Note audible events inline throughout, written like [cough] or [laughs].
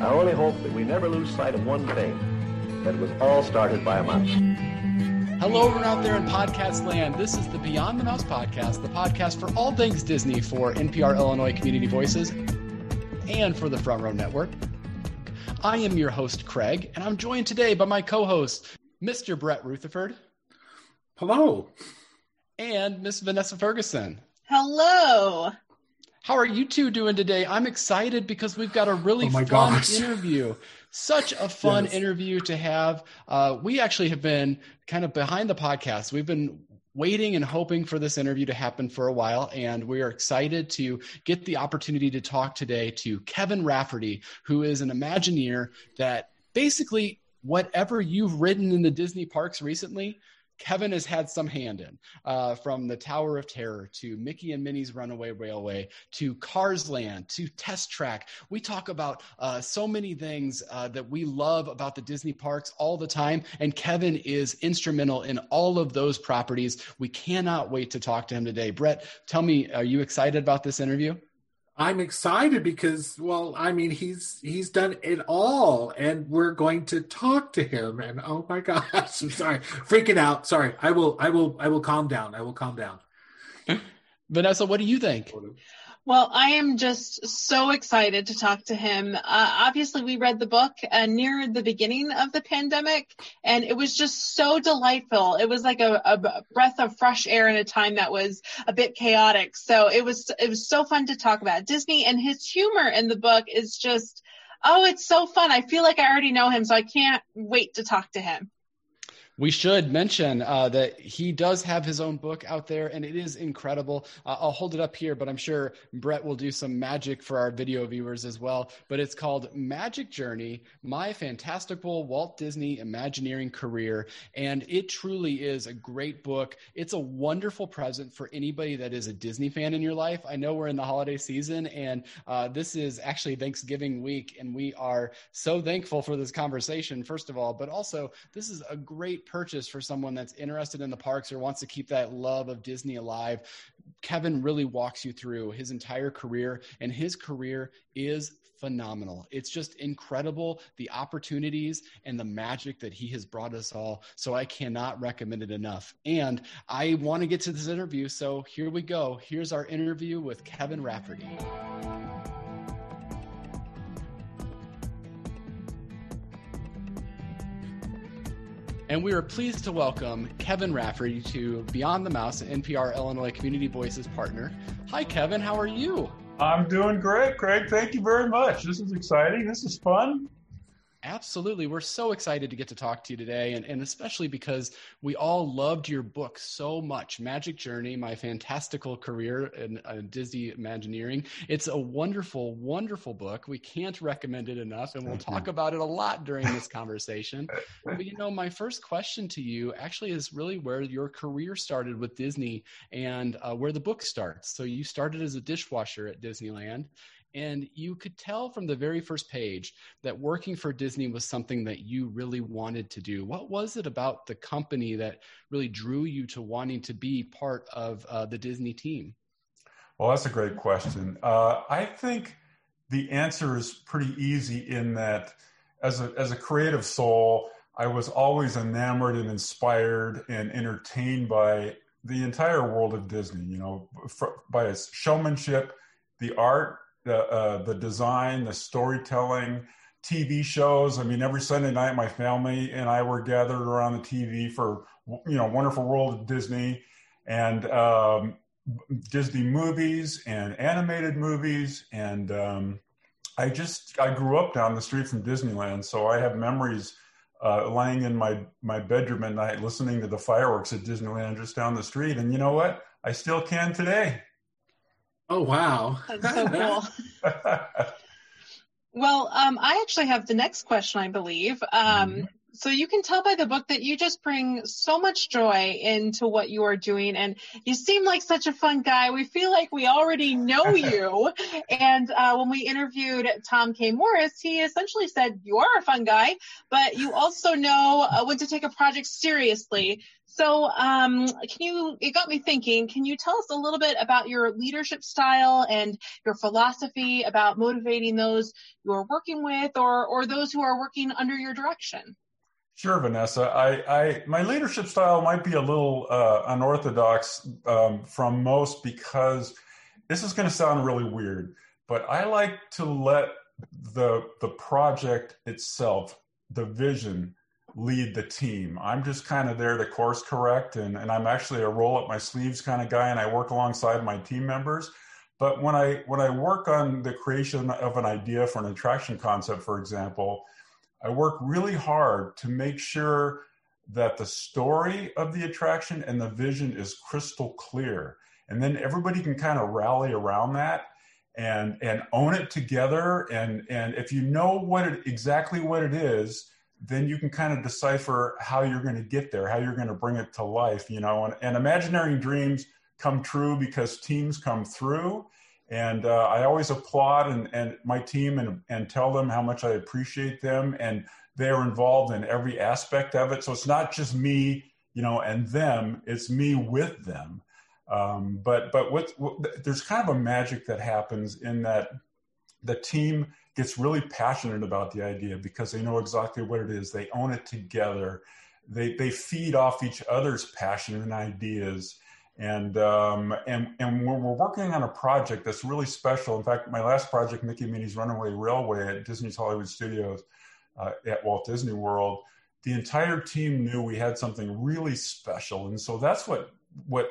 I only hope that we never lose sight of one thing, that it was all started by a mouse. Hello, everyone out there in podcast land. This is the Beyond the Mouse podcast, the podcast for all things Disney for NPR Illinois Community Voices and for the Front Row Network. I am your host, Craig, and I'm joined today by my co host, Mr. Brett Rutherford. Hello. And Miss Vanessa Ferguson. Hello. How are you two doing today? I'm excited because we've got a really oh fun gosh. [laughs] interview. Such a fun yes. interview to have. Uh, we actually have been kind of behind the podcast. We've been waiting and hoping for this interview to happen for a while, and we are excited to get the opportunity to talk today to Kevin Rafferty, who is an Imagineer that basically whatever you've ridden in the Disney parks recently, Kevin has had some hand in, uh, from the Tower of Terror to Mickey and Minnie's Runaway Railway to Cars Land to Test Track. We talk about uh, so many things uh, that we love about the Disney parks all the time, and Kevin is instrumental in all of those properties. We cannot wait to talk to him today. Brett, tell me, are you excited about this interview? I'm excited because, well, I mean, he's he's done it all, and we're going to talk to him. And oh my gosh, I'm [laughs] sorry, freaking out. Sorry, I will, I will, I will calm down. I will calm down. Vanessa, what do you think? Well, I am just so excited to talk to him. Uh, obviously, we read the book uh, near the beginning of the pandemic, and it was just so delightful. It was like a, a, breath of fresh air in a time that was a bit chaotic. So it was it was so fun to talk about Disney, and his humor in the book is just oh, it's so fun. I feel like I already know him, so I can't wait to talk to him. We should mention uh, that he does have his own book out there, and it is incredible. Uh, I'll hold it up here, but I'm sure Brett will do some magic for our video viewers as well. But it's called Magic Journey My Fantastical Walt Disney Imagineering Career. And it truly is a great book. It's a wonderful present for anybody that is a Disney fan in your life. I know we're in the holiday season, and uh, this is actually Thanksgiving week, and we are so thankful for this conversation, first of all, but also this is a great purchase for someone that's interested in the parks or wants to keep that love of Disney alive. Kevin really walks you through his entire career, and his career is phenomenal. It's just incredible the opportunities and the magic that he has brought us all. So I cannot recommend it enough. And I want to get to this interview. So here we go. Here's our interview with Kevin Rafferty. And we are pleased to welcome Kevin Rafferty to Beyond the Mouse, NPR Illinois Community Voices partner. Hi, Kevin. How are you? I'm doing great, Craig. Thank you very much. This is exciting. This is fun. Absolutely. We're so excited to get to talk to you today, and, and especially because we all loved your book so much Magic Journey, My Fantastical Career in uh, Disney Imagineering. It's a wonderful, wonderful book. We can't recommend it enough, and we'll talk about it a lot during this conversation. but you know, my first question to you actually is really where your career started with Disney and uh, where the book starts. So you started as a dishwasher at Disneyland and you could tell from the very first page that working for Disney was something that you really wanted to do. What was it about the company that really drew you to wanting to be part of uh, the Disney team? Well, that's a great question. Uh, I think the answer is pretty easy in that as a, as a creative soul, I was always enamored and inspired and entertained by the entire world of Disney, you know, for, by its showmanship, the art, the uh, the design, the storytelling, TV shows. I mean, every Sunday night, my family and I were gathered around the TV for you know Wonderful World of Disney and um, Disney movies and animated movies. And um, I just I grew up down the street from Disneyland, so I have memories. Uh, lying in my, my bedroom at night listening to the fireworks at Disneyland just down the street. And you know what? I still can today. Oh wow, that's so [laughs] cool. well, um, I actually have the next question, I believe. Um, mm-hmm. So you can tell by the book that you just bring so much joy into what you are doing. And you seem like such a fun guy. We feel like we already know [laughs] you. and uh, when we interviewed Tom K. Morris, he essentially said, You are a fun guy, but you also know uh, when to take a project seriously. So, um, can you, it got me thinking, can you tell us a little bit about your leadership style and your philosophy about motivating those you're working with or, or those who are working under your direction? Sure, Vanessa. I, I, my leadership style might be a little uh, unorthodox um, from most because this is going to sound really weird, but I like to let the the project itself, the vision, lead the team. I'm just kind of there to course correct, and, and I'm actually a roll up my sleeves kind of guy, and I work alongside my team members. But when I when I work on the creation of an idea for an attraction concept, for example I work really hard to make sure that the story of the attraction and the vision is crystal clear. And then everybody can kind of rally around that and and own it together. And and if you know what it exactly what it is, then you can kind of decipher how you're going to get there, how you're going to bring it to life, you know. And, and Imagineering dreams come true because teams come through and uh, I always applaud and, and my team and, and tell them how much I appreciate them. And they're involved in every aspect of it. So it's not just me, you know, and them, it's me with them. Um, but but what, what, there's kind of a magic that happens in that the team gets really passionate about the idea because they know exactly what it is. They own it together. They, they feed off each other's passion and ideas and um, and and we're, we're, working on a project that's really special. In fact, my last project, Mickey Minnie's Runaway Railway at Disney's Hollywood Studios uh, at Walt Disney World, the entire team knew we had something really special, and so that's what what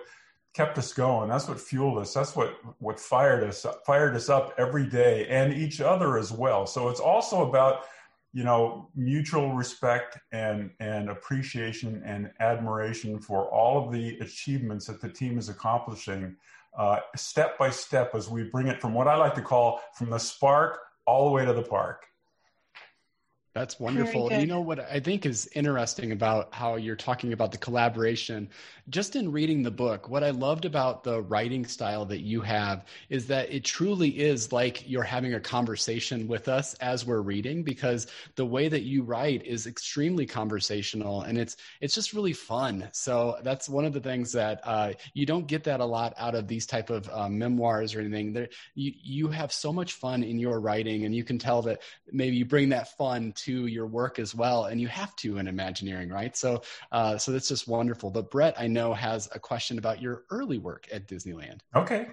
kept us going. That's what fueled us. That's what what fired us fired us up every day, and each other as well. So it's also about you know mutual respect and and appreciation and admiration for all of the achievements that the team is accomplishing uh, step by step as we bring it from what i like to call from the spark all the way to the park that's wonderful. You know what I think is interesting about how you're talking about the collaboration. Just in reading the book, what I loved about the writing style that you have is that it truly is like you're having a conversation with us as we're reading because the way that you write is extremely conversational and it's it's just really fun. So that's one of the things that uh, you don't get that a lot out of these type of um, memoirs or anything. There, you you have so much fun in your writing, and you can tell that maybe you bring that fun to your work as well, and you have to in Imagineering, right? So, uh, so that's just wonderful. But Brett, I know has a question about your early work at Disneyland. Okay.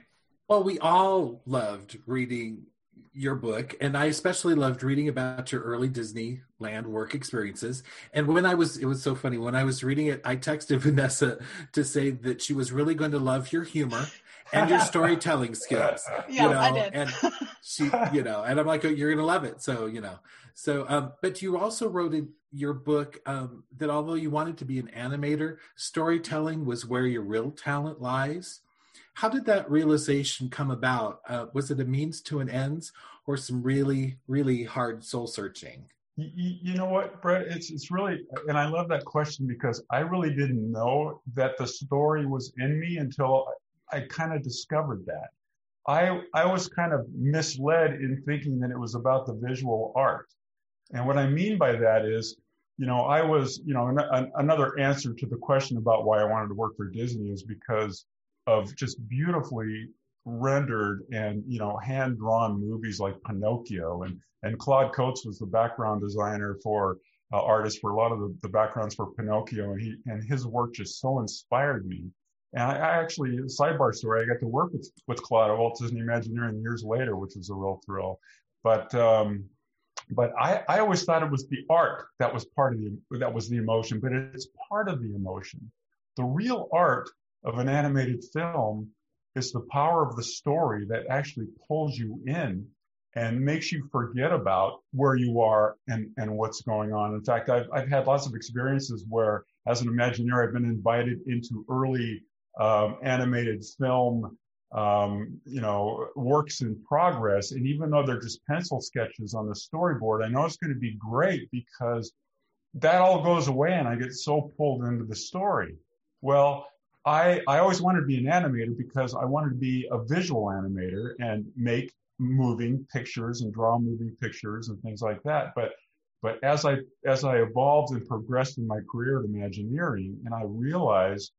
Well, we all loved reading your book, and I especially loved reading about your early Disneyland work experiences. And when I was, it was so funny when I was reading it, I texted [laughs] Vanessa to say that she was really going to love your humor and your storytelling skills. [laughs] Yeah, you know, I did. and [laughs] she, you know, and I'm like, oh, you're gonna love it. So, you know, so, um, but you also wrote in your book um, that although you wanted to be an animator, storytelling was where your real talent lies. How did that realization come about? Uh, was it a means to an ends, or some really, really hard soul searching? You, you, know what, Brett? It's it's really, and I love that question because I really didn't know that the story was in me until I kind of discovered that. I I was kind of misled in thinking that it was about the visual art. And what I mean by that is, you know, I was, you know, an, another answer to the question about why I wanted to work for Disney is because of just beautifully rendered and, you know, hand drawn movies like Pinocchio and, and Claude Coats was the background designer for uh, artists for a lot of the, the backgrounds for Pinocchio and he, and his work just so inspired me and I, I actually, sidebar story, I got to work with, with Claude at Walt Disney Imagineering years later, which was a real thrill. But, um, but I, I always thought it was the art that was part of the, that was the emotion, but it's part of the emotion. The real art of an animated film is the power of the story that actually pulls you in and makes you forget about where you are and, and what's going on. In fact, I've, I've had lots of experiences where, as an Imagineer, I've been invited into early um, animated film, um, you know, works in progress. And even though they're just pencil sketches on the storyboard, I know it's going to be great because that all goes away and I get so pulled into the story. Well, I, I always wanted to be an animator because I wanted to be a visual animator and make moving pictures and draw moving pictures and things like that. But but as I as I evolved and progressed in my career at Imagineering, and I realized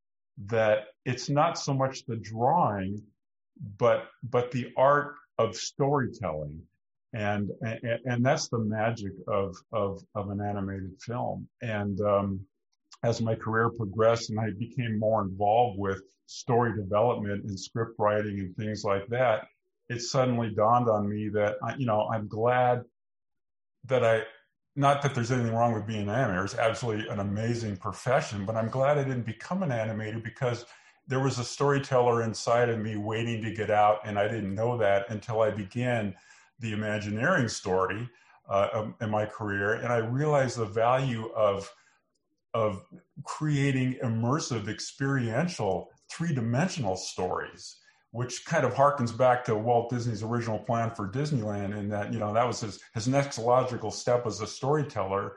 that it's not so much the drawing, but but the art of storytelling, and and, and that's the magic of of of an animated film. And um, as my career progressed and I became more involved with story development and script writing and things like that, it suddenly dawned on me that I, you know I'm glad that I not that there's anything wrong with being an animator. It's absolutely an amazing profession, but I'm glad I didn't become an animator because there was a storyteller inside of me waiting to get out, and I didn't know that until I began the Imagineering story uh, in my career, and I realized the value of of creating immersive, experiential, three dimensional stories, which kind of harkens back to Walt Disney's original plan for Disneyland, in that, you know, that was his, his next logical step as a storyteller.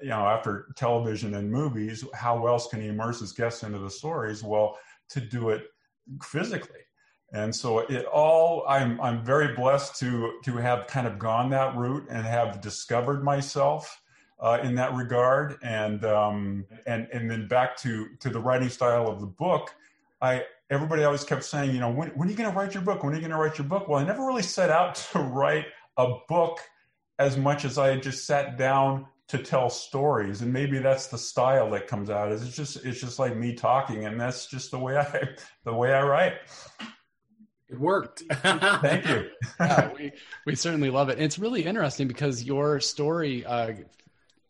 You know, after television and movies, how else can he immerse his guests into the stories? Well, to do it physically. And so it all I'm I'm very blessed to to have kind of gone that route and have discovered myself uh, in that regard. And um, and and then back to to the writing style of the book, I everybody always kept saying, you know, when, when are you going to write your book? When are you going to write your book? Well, I never really set out [laughs] to write a book as much as I had just sat down to tell stories and maybe that's the style that comes out is it's just it's just like me talking and that's just the way i the way i write it worked. [laughs] [laughs] Thank you. yeah, we, we certainly love it. And it's really interesting because your story uh,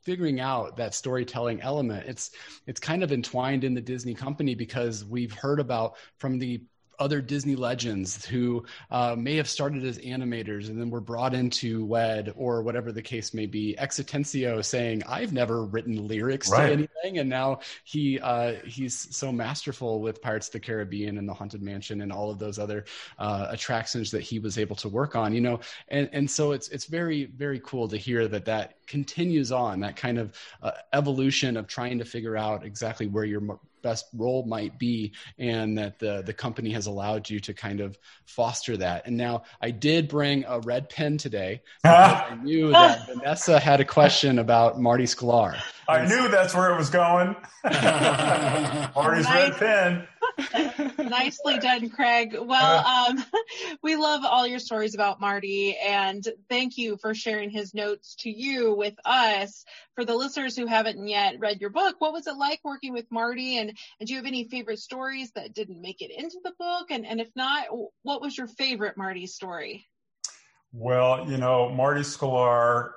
figuring out that storytelling element it's it's kind of entwined in the disney company because we've heard about from the other Disney legends who uh, may have started as animators and then were brought into WED or whatever the case may be. X Atencio saying, "I've never written lyrics right. to anything," and now he uh, he's so masterful with Pirates of the Caribbean and the Haunted Mansion and all of those other uh, attractions that he was able to work on. You know, and and so it's it's very very cool to hear that that continues on that kind of uh, evolution of trying to figure out exactly where your best role might be and that the the company has allowed you to kind of foster that. And now i did bring a red pen today [laughs] because i knew that ah! vanessa had a question about marty sklar. I knew that's where it was going. [laughs] Marty's red pen [laughs] Nicely done, Craig. Well, uh. um, [laughs] we love all your stories about Marty, and thank you for sharing his notes to you with us. For the listeners who haven't yet read your book, what was it like working with Marty, and, and do you have any favorite stories that didn't make it into the book? And, and if not, what was your favorite Marty story? Well, you know, Marty Sklar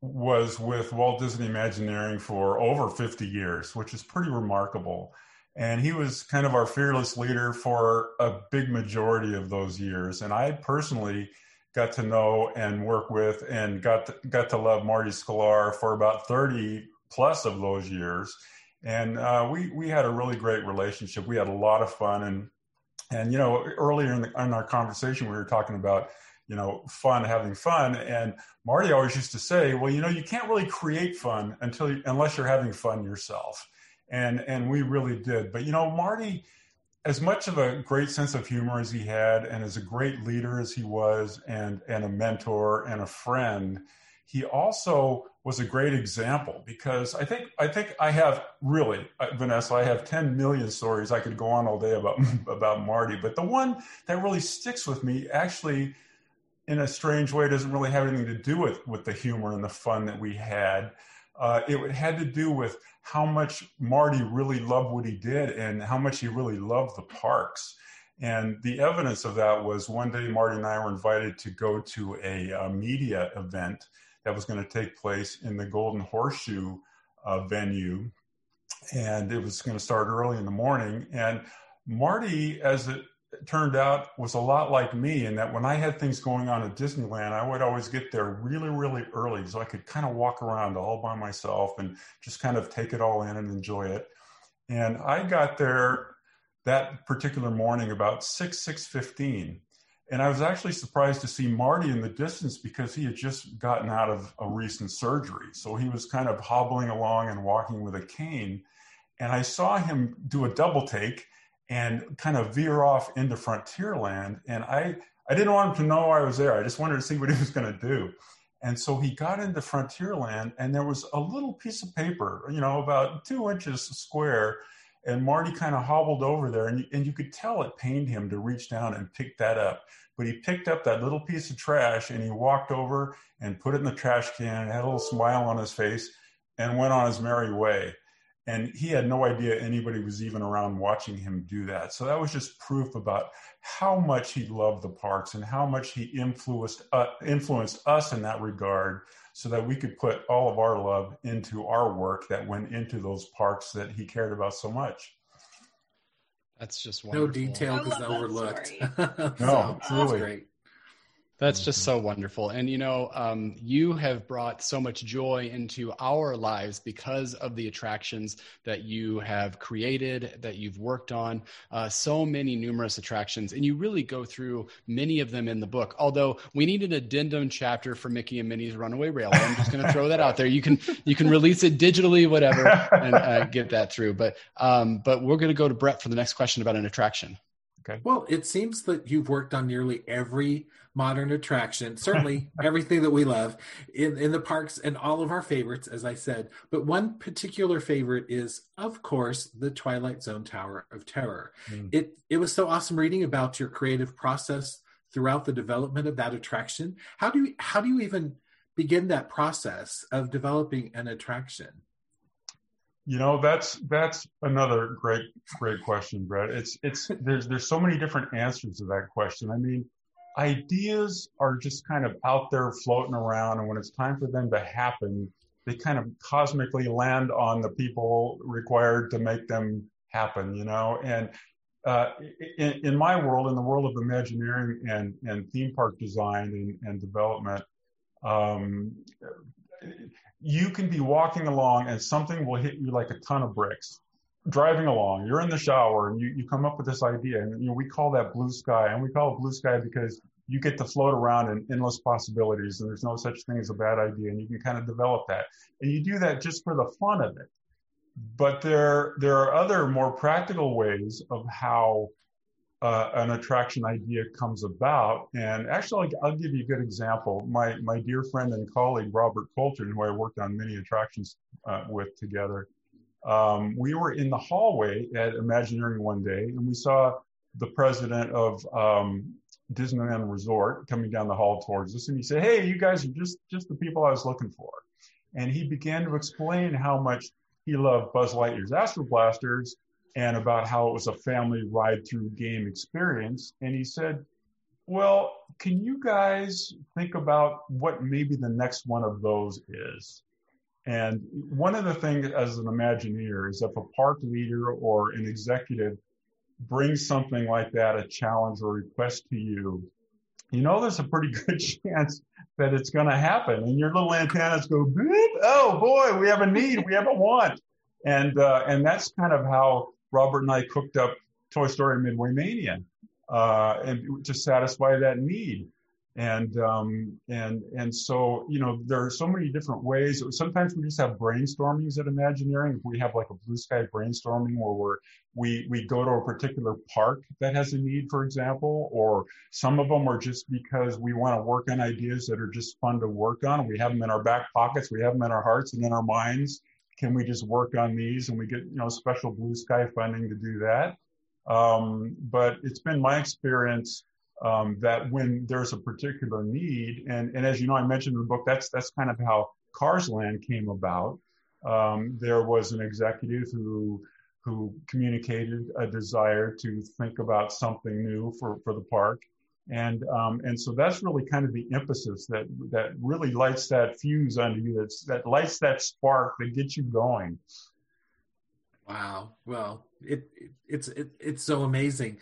was with Walt Disney Imagineering for over 50 years, which is pretty remarkable. And he was kind of our fearless leader for a big majority of those years. And I personally got to know and work with and got to, got to love Marty Sklar for about 30 plus of those years. And uh, we, we had a really great relationship. We had a lot of fun. And, and you know, earlier in, the, in our conversation, we were talking about, you know, fun, having fun. And Marty always used to say, well, you know, you can't really create fun until you, unless you're having fun yourself and and we really did. But you know, Marty, as much of a great sense of humor as he had, and as a great leader as he was, and and a mentor and a friend, he also was a great example because I think I think I have really uh, Vanessa I have 10 million stories I could go on all day about [laughs] about Marty but the one that really sticks with me actually in a strange way doesn't really have anything to do with with the humor and the fun that we had uh, it had to do with how much Marty really loved what he did and how much he really loved the parks. And the evidence of that was one day Marty and I were invited to go to a, a media event that was going to take place in the Golden Horseshoe uh, venue. And it was going to start early in the morning. And Marty, as it turned out was a lot like me in that when I had things going on at Disneyland, I would always get there really, really early so I could kind of walk around all by myself and just kind of take it all in and enjoy it. And I got there that particular morning about 6 6.15 And I was actually surprised to see Marty in the distance because he had just gotten out of a recent surgery. So he was kind of hobbling along and walking with a cane. And I saw him do a double take and kind of veer off into Frontierland. And I, I didn't want him to know I was there. I just wanted to see what he was going to do. And so he got into Frontierland, and there was a little piece of paper, you know, about two inches square. And Marty kind of hobbled over there, and and you could tell it pained him to reach down and pick that up. But he picked up that little piece of trash and he walked over and put it in the trash can, had a little smile on his face, and went on his merry way and he had no idea anybody was even around watching him do that. So that was just proof about how much he loved the parks and how much he influenced uh, influenced us in that regard so that we could put all of our love into our work that went into those parks that he cared about so much. That's just wonderful. [laughs] no detail is overlooked. so, no truly. great that's just so wonderful. And, you know, um, you have brought so much joy into our lives because of the attractions that you have created, that you've worked on. Uh, so many numerous attractions. And you really go through many of them in the book. Although we need an addendum chapter for Mickey and Minnie's Runaway Railway. I'm just going to throw that out there. You can, you can release it digitally, whatever, and uh, get that through. But, um, but we're going to go to Brett for the next question about an attraction. Okay. Well, it seems that you've worked on nearly every modern attraction, certainly [laughs] everything that we love in, in the parks and all of our favorites, as I said. But one particular favorite is, of course, the Twilight Zone Tower of Terror. Mm. It it was so awesome reading about your creative process throughout the development of that attraction. How do you how do you even begin that process of developing an attraction? You know, that's that's another great great question, Brett. It's it's there's there's so many different answers to that question. I mean, ideas are just kind of out there floating around, and when it's time for them to happen, they kind of cosmically land on the people required to make them happen. You know, and uh, in, in, my world, in the world of Imagineering and and theme park design and, and development. Um, you can be walking along and something will hit you like a ton of bricks. Driving along, you're in the shower and you, you come up with this idea, and you know, we call that blue sky. And we call it blue sky because you get to float around in endless possibilities, and there's no such thing as a bad idea, and you can kind of develop that. And you do that just for the fun of it. But there, there are other more practical ways of how uh, an attraction idea comes about. And actually, I'll, give you a good example. My my dear friend and colleague Robert Colton, who I worked on many attractions uh, with together, um, we were in the hallway at Imagineering one day, and we saw the president of um, Disneyland Resort coming down the hall towards us, and he said, "Hey, you guys are just just the people I was looking for." And he began to explain how much he loved Buzz Lightyear's Astro Blasters and about how it was a family ride through game experience. And he said, Well, can you guys think about what maybe the next one of those is? And one of the things as an Imagineer is if a park leader or an executive brings something like that, a challenge or request to you, you know there's a pretty [laughs] good chance that it's going to happen. And your little antennas go, Boop, oh boy, we have a need, we have a want. And, uh, and that's kind of how Robert and I cooked up Toy Story Midway Mania uh, and to satisfy that need. And um, and and so you know there are so many different ways. Sometimes we just have brainstormings at Imagineering. We have like a blue sky brainstorming where we're we we go to a particular park that has a need, for example, or some of them are just because we want to work on ideas that are just fun to work on. We have them in our back pockets, we have them in our hearts and in our minds, can we just work on these? And we get you know special blue sky funding to do that. Um, but it's been my experience um, that when there's a particular need and, and as you know i mentioned in the book that's that's kind of how cars land came about. Um, there was an executive who who communicated a desire to think about something new for, for the park and um, and so that's really kind of the emphasis that that really lights that fuse under you that's that lights that spark that gets you going. Wow. Well it, it it's it, it's so amazing.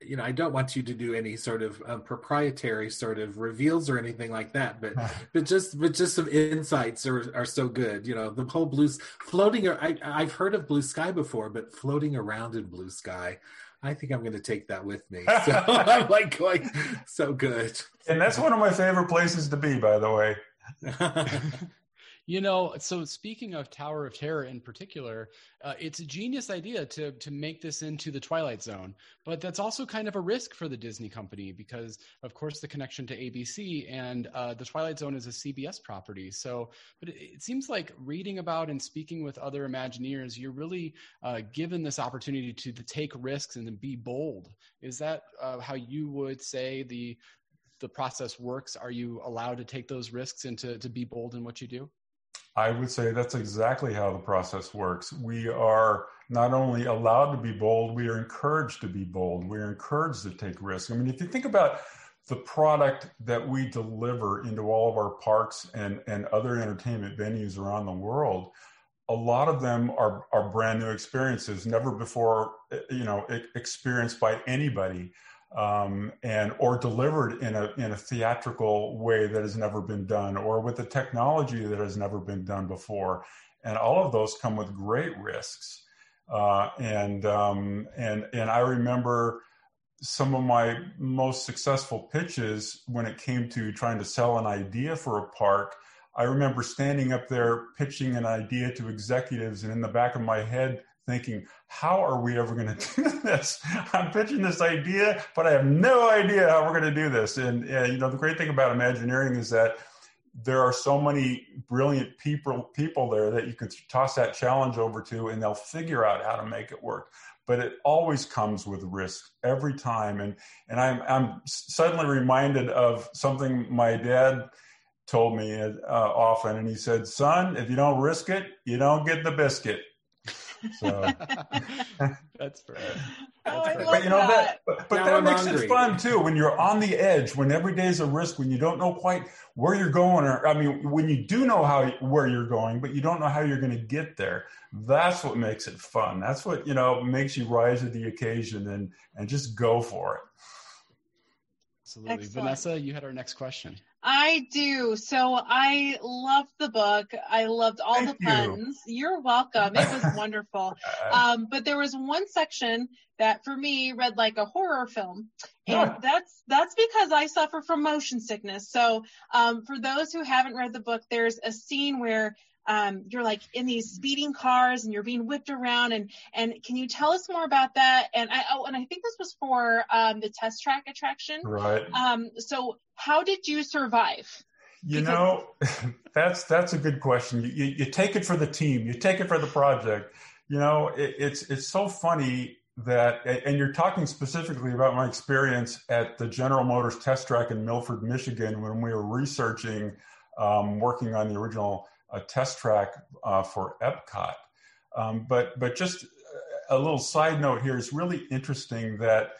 You know i don't want you to do any sort of um, proprietary sort of reveals or anything like that but [laughs] but just but just some insights are are so good. You know the whole blue floating i i've heard of blue sky before but floating around in blue sky I think I'm going to take that with me. So I'm [laughs] [laughs] like going so good. And that's one of my favorite places to be, by the way. [laughs] You know, so speaking of Tower of Terror in particular, uh, it's a genius idea to to make this into the Twilight Zone, but that's also kind of a risk for the Disney company because, of course, the connection to ABC and uh, the Twilight Zone is a CBS property. So, but it, it, seems like reading about and speaking with other Imagineers, you're really uh, given this opportunity to to take risks and to be bold. Is that uh, how you would say the the process works? Are you allowed to take those risks and to, to be bold in what you do? I would say that's exactly how the process works. We are not only allowed to be bold, we are encouraged to be bold. We are encouraged to take risks. I mean, if you think about the product that we deliver into all of our parks and, and other entertainment venues around the world, a lot of them are, are brand new experiences, never before, eh, you know, experienced by anybody um, and or delivered in a in a theatrical way that has never been done, or with a technology that has never been done before, and all of those come with great risks. Uh, and um, and and I remember some of my most successful pitches when it came to trying to sell an idea for a park. I remember standing up there pitching an idea to executives, and in the back of my head, thinking, how are we ever going [laughs] to do this? I'm pitching this idea, but I have no idea how we're going to do this. And, you know, the great thing about Imagineering is that there are so many brilliant people people there that you can toss that challenge over to, and they'll figure out how to make it work. But it always comes with risk every time. And and I'm I'm suddenly reminded of something my dad told me uh, often, and he said, "Son, if you don't risk it, you don't get the biscuit." So [laughs] that's fair. Oh, That's I fair. love but you know that, that. but, but that I'm makes hungry. it fun too when you're on the edge, when every day is a risk, when you don't know quite where you're going, or I mean, when you do know how where you're going, but you don't know how you're going to get there. That's what makes it fun. That's what you know makes you rise to the occasion and and just go for it. Absolutely. Excellent. Vanessa, you had our next question. I do. So I loved the book. I loved all Thank the puns. You're welcome. It was wonderful. [laughs] Um, but there was one section that for me read like a horror film. And Yeah. that's, that's because I suffer from motion sickness. So, um, for those who haven't read the book, there's a scene where um, you're like in these speeding cars and you're being whipped around and and can you tell us more about that and i oh and i think this was for um, the test track attraction right. um, so how did you survive You Because- know, [laughs] that's that's a good question. You, you you take it for the team. You take it for the project. You know, it, it's it's so funny that, and you're talking specifically about my experience at the General Motors test track in Milford, Michigan, when we were researching, um, working on the original uh, test track uh, for Epcot. Um, but but just a little side note here is really interesting that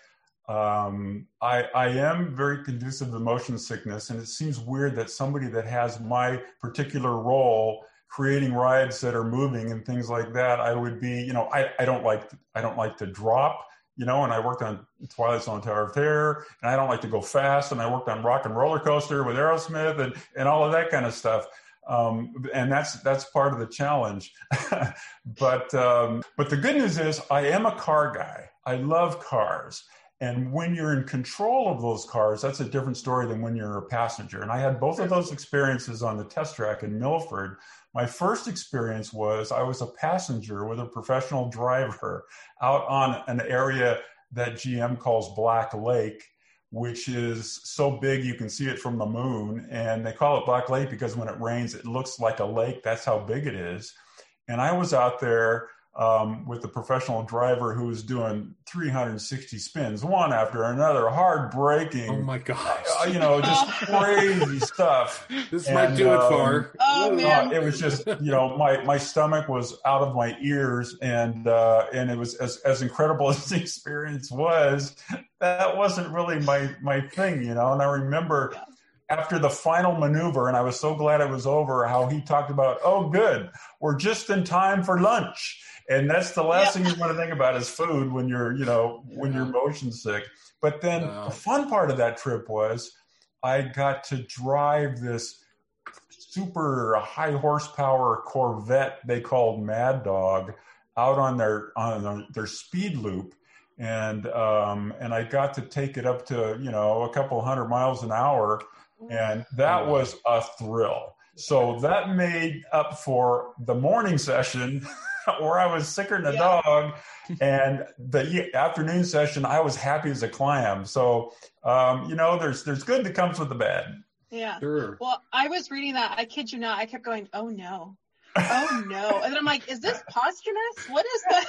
um, I, I am very conducive to motion sickness, and it seems weird that somebody that has my particular role, creating rides that are moving and things like that, I would be, you know, I, I don't like I don't like to drop, you know, and I worked on Twilight Zone Tower of Terror, and I don't like to go fast, and I worked on Rock 'n' Roller Coaster with Aerosmith and and all of that kind of stuff. Um, and that's that's part of the challenge. [laughs] but um, but the good news is I am a car guy. I love cars. And when you're in control of those cars, that's a different story than when you're a passenger. And I had both of those experiences on the test track in Milford. My first experience was I was a passenger with a professional driver [laughs] out on an area that GM calls Black Lake, which is so big you can see it from the moon. And they call it Black Lake because when it rains, it looks like a lake. That's how big it is. And I was out there um, with the professional driver who was doing 360 spins, one after another, hard braking. Oh my gosh. uh, you know, just [laughs] crazy stuff. This And, might do it um, for. Oh, man. Uh, it was just, you know, my, my stomach was out of my ears, and uh, and it was as as incredible [laughs] as the experience was. That wasn't really my my thing, you know. And I remember after the final maneuver, and I was so glad it was over. How he talked about, oh, good, we're just in time for lunch, and that's the last Yeah. thing you want to think about is food when you're, you know, when you're motion sick. But then Wow. the fun part of that trip was I got to drive this super high horsepower Corvette they called Mad Dog out on their on their, their speed loop. and um, and I got to take it up to you know a couple hundred miles an hour, and that was a thrill. So that made up for the morning session [laughs] [laughs] where I was sicker than a yeah. dog, and the afternoon session I was happy as a clam. So um, you know, there's there's good that comes with the bad. Yeah. Sure. Well, I was reading that. I kid you not. I kept going, "Oh no." Oh no! And then I'm like, is this posthumous? What is that?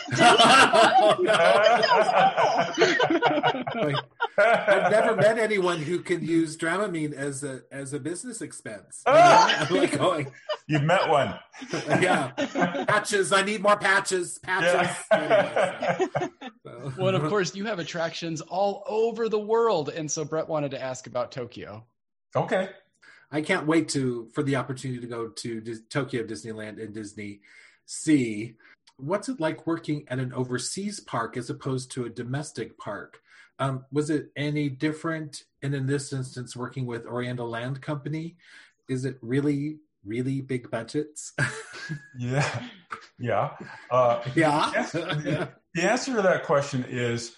[laughs] [laughs] I've never met anyone who can use Dramamine as a as a business expense. Ah! You know? I'm like going, You've met one. yeah. Patches. I need more patches. Patches. Yeah. well, of course, you have attractions all over the world. And so Brett wanted to ask about Tokyo. Okay. I can't wait to for the opportunity to go to Dis- Tokyo Disneyland and Disney Sea. What's it like working at an overseas park as opposed to a domestic park? Um, was it any different? And in this instance, working with Oriental Land Company, is it really, really big budgets? [laughs] yeah, yeah, uh, yeah. The, the answer to that question is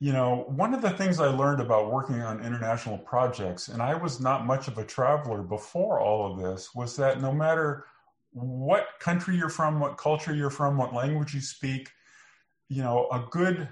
you know, one of the things I learned about working on international projects, and I was not much of a traveler before all of this, was that no matter what country you're from, what culture you're from, what language you speak, you know, a good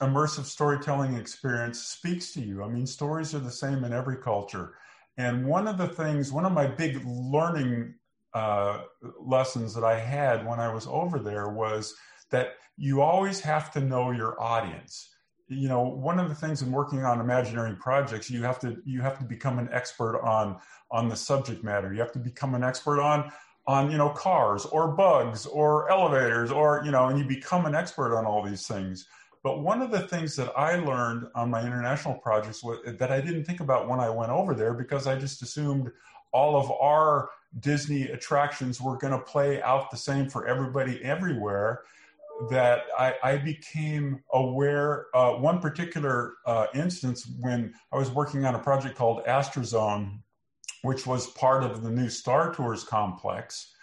immersive storytelling experience speaks to you. I mean, stories are the same in every culture. And one of the things, one of my big learning uh, lessons that I had when I was over there was that you always have to know your audience you know one of the things in working on Imagineering projects you have to you have to become an expert on on the subject matter. You have to become an expert on on you know cars or bugs or elevators or you know and you become an expert on all these things. But one of the things that i learned on my international projects was, that i didn't think about when i went over there because i just assumed all of our disney attractions were going to play out the same for everybody everywhere that I, I became aware. Uh, one particular uh, instance when I was working on a project called Astrozone, which was part of the new Star Tours complex,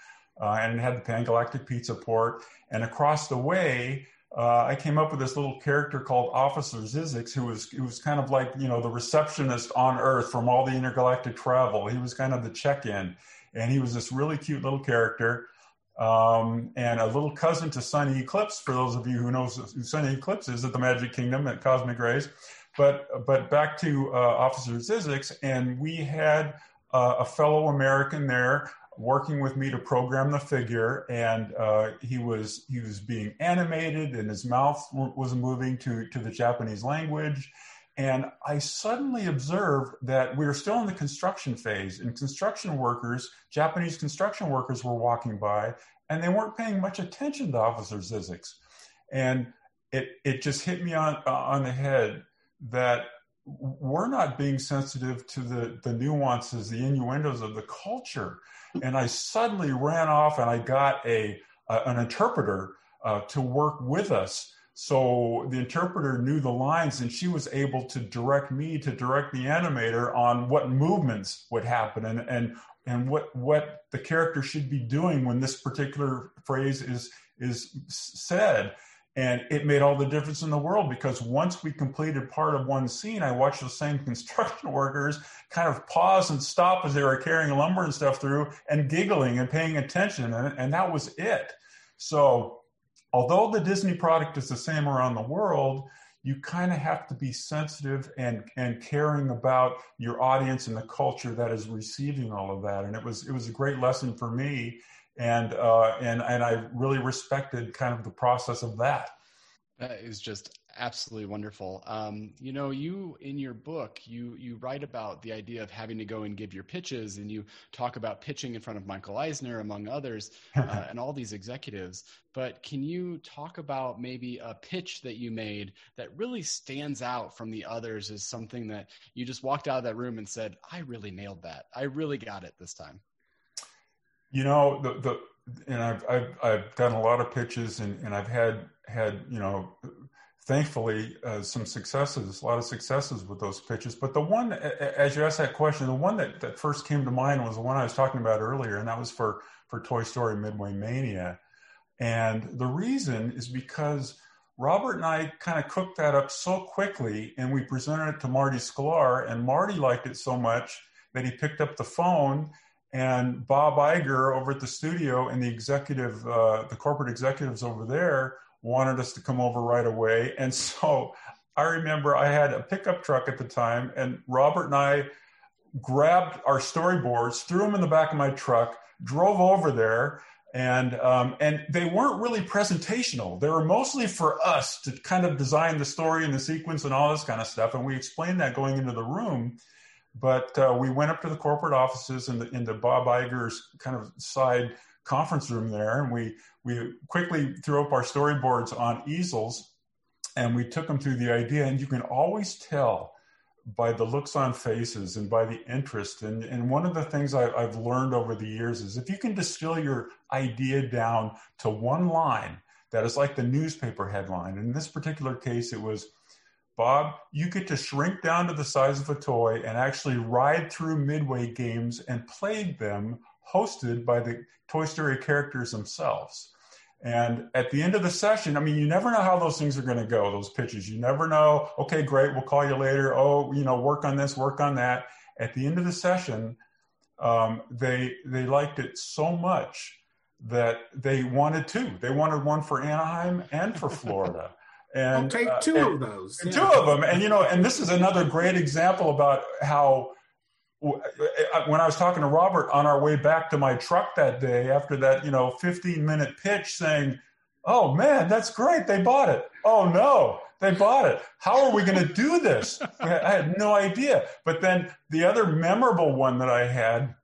uh, and had the Pan Galactic Pizza Port. And across the way, uh, I came up with this little character called Officer Zizix, who was who was kind of like you know the receptionist on Earth from all the intergalactic travel. He was kind of the check-in, and he was this really cute little character um, and a little cousin to Sonny Eclipse. For those of you who knows who Sonny Eclipse is at the Magic Kingdom at Cosmic Rays, but but back to uh, Officer Zizix, and we had uh, a fellow American there working with me to program the figure, and uh, he was he was being animated, and his mouth was moving to to the Japanese language. And I suddenly observed that we were still in the construction phase, and construction workers, Japanese construction workers, were walking by, and they weren't paying much attention to Officer Zizix. And it, it just hit me on, uh, on the head that we're not being sensitive to the, the nuances, the innuendos of the culture. And I suddenly ran off and I got a, uh, an interpreter uh, to work with us so the interpreter knew the lines and she was able to direct me to direct the animator on what movements would happen and, and, and what, what the character should be doing when this particular phrase is, is said. And it made all the difference in the world because once we completed part of one scene, I watched the same [laughs] construction workers kind of pause and stop as they were carrying lumber and stuff through and giggling and paying attention. And, and that was it. So although the Disney product is the same around the world, you kind of have to be sensitive and and caring about your audience and the culture that is receiving all of that. And it was it was a great lesson for me, and uh, and and I really respected kind of the process of that. That is just absolutely wonderful. Um, you know, you in your book, you you write about the idea of having to go and give your pitches, and you talk about pitching in front of Michael Eisner, among others, [laughs] uh, and all these executives. But can you talk about maybe a pitch that you made that really stands out from the others as something that you just walked out of that room and said, "I really nailed that. I really got it this time." You know, the the and I've I've, I've done a lot of pitches, and and I've had had you know thankfully uh, some successes, a lot of successes with those pitches. But the one, as you asked that question, the one that, that first came to mind was the one I was talking about earlier, and that was for for Toy Story Midway Mania. And the reason is because Robert and I kind of cooked that up so quickly and we presented it to Marty Sklar, and Marty liked it so much that he picked up the phone and Bob Iger over at the studio and the executive, uh, the corporate executives over there wanted us to come over right away. [laughs] And so I remember I had a pickup truck at the time, and Robert and I grabbed our storyboards, threw them in the back of my truck, drove over there, and um, and they weren't really presentational. They were mostly for us to kind of design the story and the sequence and all this kind of stuff. And we explained that going into the room. But uh, we went up to the corporate offices in the into Bob Iger's kind of side conference room there, and we we quickly threw up our storyboards on easels, and we took them through the idea. And you can always tell by the looks on faces and by the interest. And, and one of the things I, I've learned over the years is if you can distill your idea down to one line that is like the newspaper headline, in this particular case, it was Bob, you get to shrink down to the size of a toy and actually ride through Midway games and play them hosted by the Toy Story characters themselves. And at the end of the session, I mean, you never know how those things are going to go, those pitches. You never know, okay, great, we'll call you later. Oh, you know, work on this, work on that. At the end of the session, um, they they liked it so much that they wanted two. They wanted one for Anaheim and for Florida. [laughs] And I'll take two uh, of those. Yeah. Two of them. And you know, and this is another great example about how when I was talking to Robert on our way back to my truck that day after that, you know, 15 minute pitch saying, Oh man, that's great. They bought it. Oh no, they bought it. How are we going to do this? I had no idea. But then the other memorable one that I had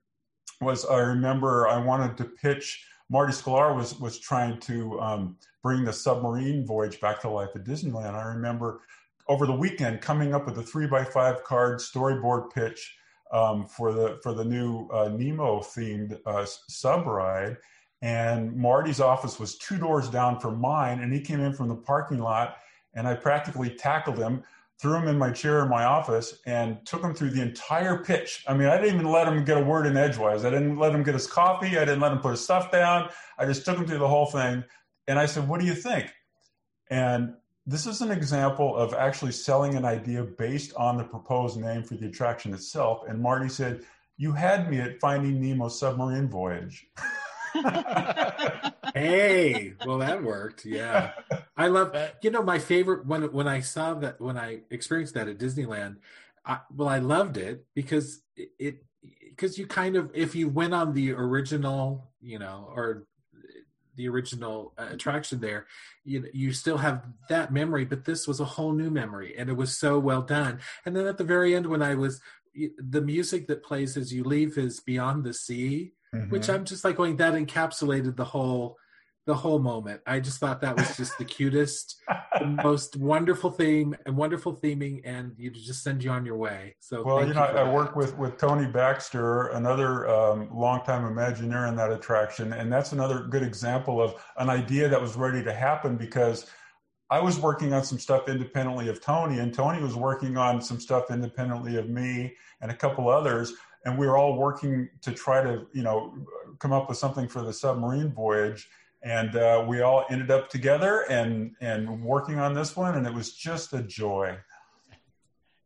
was I remember I wanted to pitch. Marty Sklar was was trying to um, bring the submarine voyage back to life at Disneyland. I remember over the weekend coming up with a three by five card storyboard pitch um, for the for the new uh, Nemo themed uh, sub ride. And Marty's office was two doors down from mine, and he came in from the parking lot, and I practically tackled him, threw him in my chair in my office, and took him through the entire pitch. I mean, I didn't even let him get a word in edgewise. I didn't let him get his coffee. I didn't let him put his stuff down. I just took him through the whole thing, and I said, "What do you think?" And this is an example of actually selling an idea based on the proposed name for the attraction itself. And Marty said, You had me at Finding Nemo Submarine Voyage. [laughs] [laughs] hey, well, that worked. Yeah. I love, you know, my favorite when, when I saw that, when I experienced that at Disneyland, I, well, I loved it because it, because you kind of, if you went on the original, you know, or the original uh, attraction there you you still have that memory but this was a whole new memory and it was so well done and then at the very end when i was the music that plays as you leave is beyond the sea mm-hmm. which i'm just like going that encapsulated the whole the whole moment. I just thought that was just the cutest, [laughs] the most wonderful theme and wonderful theming, and you just send you on your way. So, well, you know, you I work with with Tony Baxter, another um, longtime Imagineer in that attraction, and that's another good example of an idea that was ready to happen because. I was working on some stuff independently of Tony, and Tony was working on some stuff independently of me and a couple others and we were all working to try to you know come up with something for the submarine voyage and uh, we all ended up together and and working on this one and it was just a joy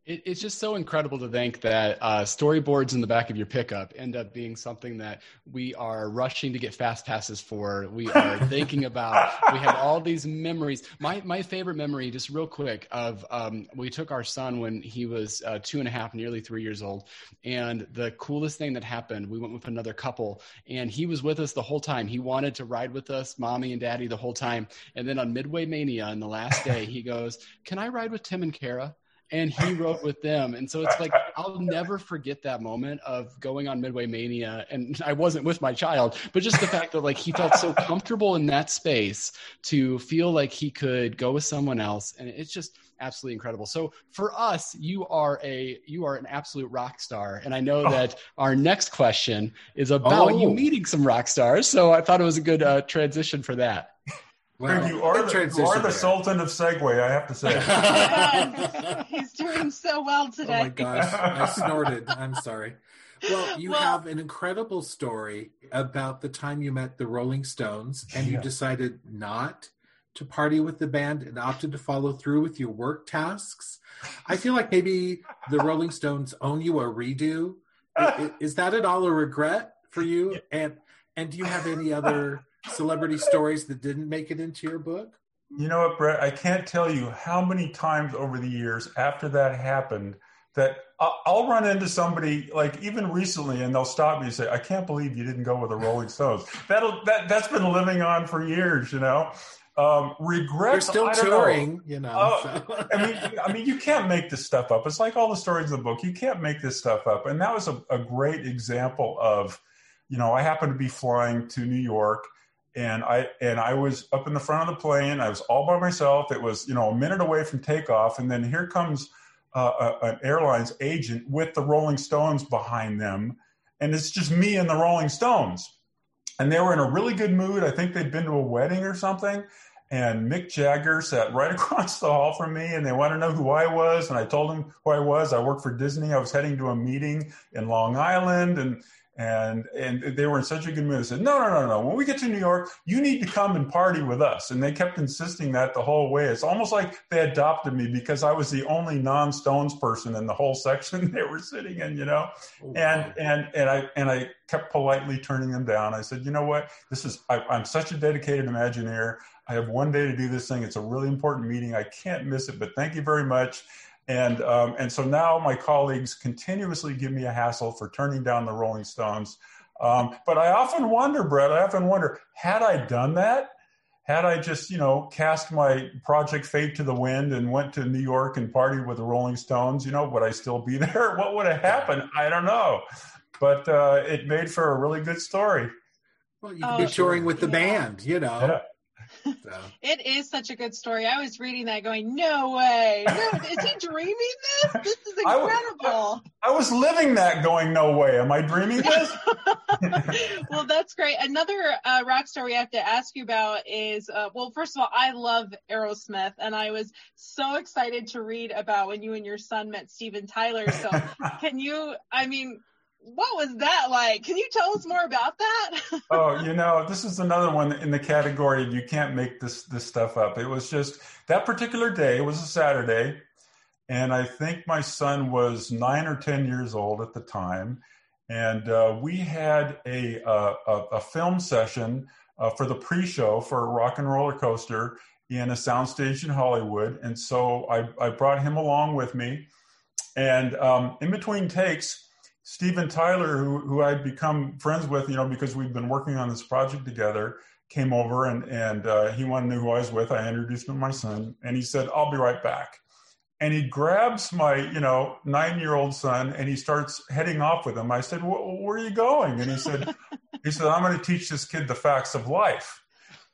it, it's just so incredible to think that uh, storyboards in the back of your pickup end up being something that we are rushing to get fast passes for. We are [laughs] thinking about. We have all these memories. My my favorite memory, just real quick, of um, we took our son when he was uh, two and a half, nearly three years old, and the coolest thing that happened, we went with another couple, and he was with us the whole time. He wanted to ride with us, mommy and daddy, the whole time. And then on Midway Mania, on the last day, he goes, "Can I ride with Tim and Kara?" And he rode with them. And so it's like I'll never forget that moment of going on Midway Mania. And I wasn't with my child, but just the fact that like he felt so comfortable in that space to feel like he could go with someone else. And it's just absolutely incredible. So for us, you are a you are an absolute rock star. And I know oh. that our next question is about oh. you meeting some rock stars. So I thought it was a good uh, transition for that. Well, you are the, you are the Sultan of Segue, I have to say. yes, [laughs] [laughs] he's doing so well today. Oh my gosh, I snorted. I'm sorry. Well, you well, have an incredible story about the time you met the Rolling Stones and yeah. you decided not to party with the band and opted to follow through with your work tasks. I feel like maybe the Rolling Stones own you a redo. Is, is that at all a regret for you? [laughs] And and do you have any other celebrity stories that didn't make it into your book? You know what, Brett? I can't tell you how many times over the years after that happened that I'll run into somebody like even recently, and they'll stop me and say, "I can't believe you didn't go with the Rolling Stones." That'll that that's been living on for years, you know. Um, regrets. They're still touring, know. you know. Uh, so. [laughs] I mean, I mean, you can't make this stuff up. It's like all the stories in the book. You can't make this stuff up, and that was a, a great example of, you know, I happened to be flying to New York and I and I was up in the front of the plane. I was all by myself. It was you know a minute away from takeoff, and then here comes uh, a, an airline's agent with the Rolling Stones behind them, and it's just me and the Rolling Stones. And they were in a really good mood. I think they'd been to a wedding or something. And Mick Jagger sat right [laughs] across the hall from me, and they wanted to know who I was. And I told them who I was. I worked for Disney. I was heading to a meeting in Long Island, and and and they were in such a good mood. They said, "No, no, no, no. When we get to New York, you need to come and party with us." And they kept insisting that the whole way. It's almost like they adopted me because I was the only non-Stones person in the whole [laughs] section they were sitting in. You know, oh, and and and I and I kept politely turning them down. I said, "You know what? This is I, I'm such a dedicated Imagineer. I have one day to do this thing. It's a really important meeting. I can't miss it. But thank you very much." And um, and so now my colleagues continuously give me a hassle for turning down the Rolling Stones. Um, but I often wonder, Brett, I often wonder, had I done that, had I just, you know, cast my project fate to the wind and went to New York and partied with the Rolling Stones, you know, would I still be [laughs] there? What would have happened? I don't know. But uh, it made for a really good story. Well, you could oh, be touring with the yeah. band, you know. Yeah. So. [laughs] It is such a good story. I was reading that going, no way. No, is he dreaming this? This is incredible. I, I, was living that going, no way. Am I dreaming this? [laughs] well, that's great. Another uh, rock star we have to ask you about is, uh, well, first of all, I love Aerosmith, and I was so excited to read about when you and your son met Steven Tyler. So [laughs] can you, I mean, what was that like? Can you tell us more about that? [laughs] oh, you know, this is another one in the category you can't make this this stuff up. It was just that particular day. It was a Saturday, and I think my son was nine or ten years old at the time, and uh, we had a, a, a film session uh, for the pre-show for Rock 'n' Roller Coaster in a soundstage in Hollywood, and so I, I brought him along with me, and um, in between takes Steven Tyler, who, who I'd become friends with, you know, because we've been working on this project together, came over and, and uh, he wanted to know who I was with. I introduced him to my son and he said, I'll be right back. And he grabs my, you know, nine year old son and he starts heading off with him. I said, where are you going? And he said, he said, I'm going to teach this kid the facts of life.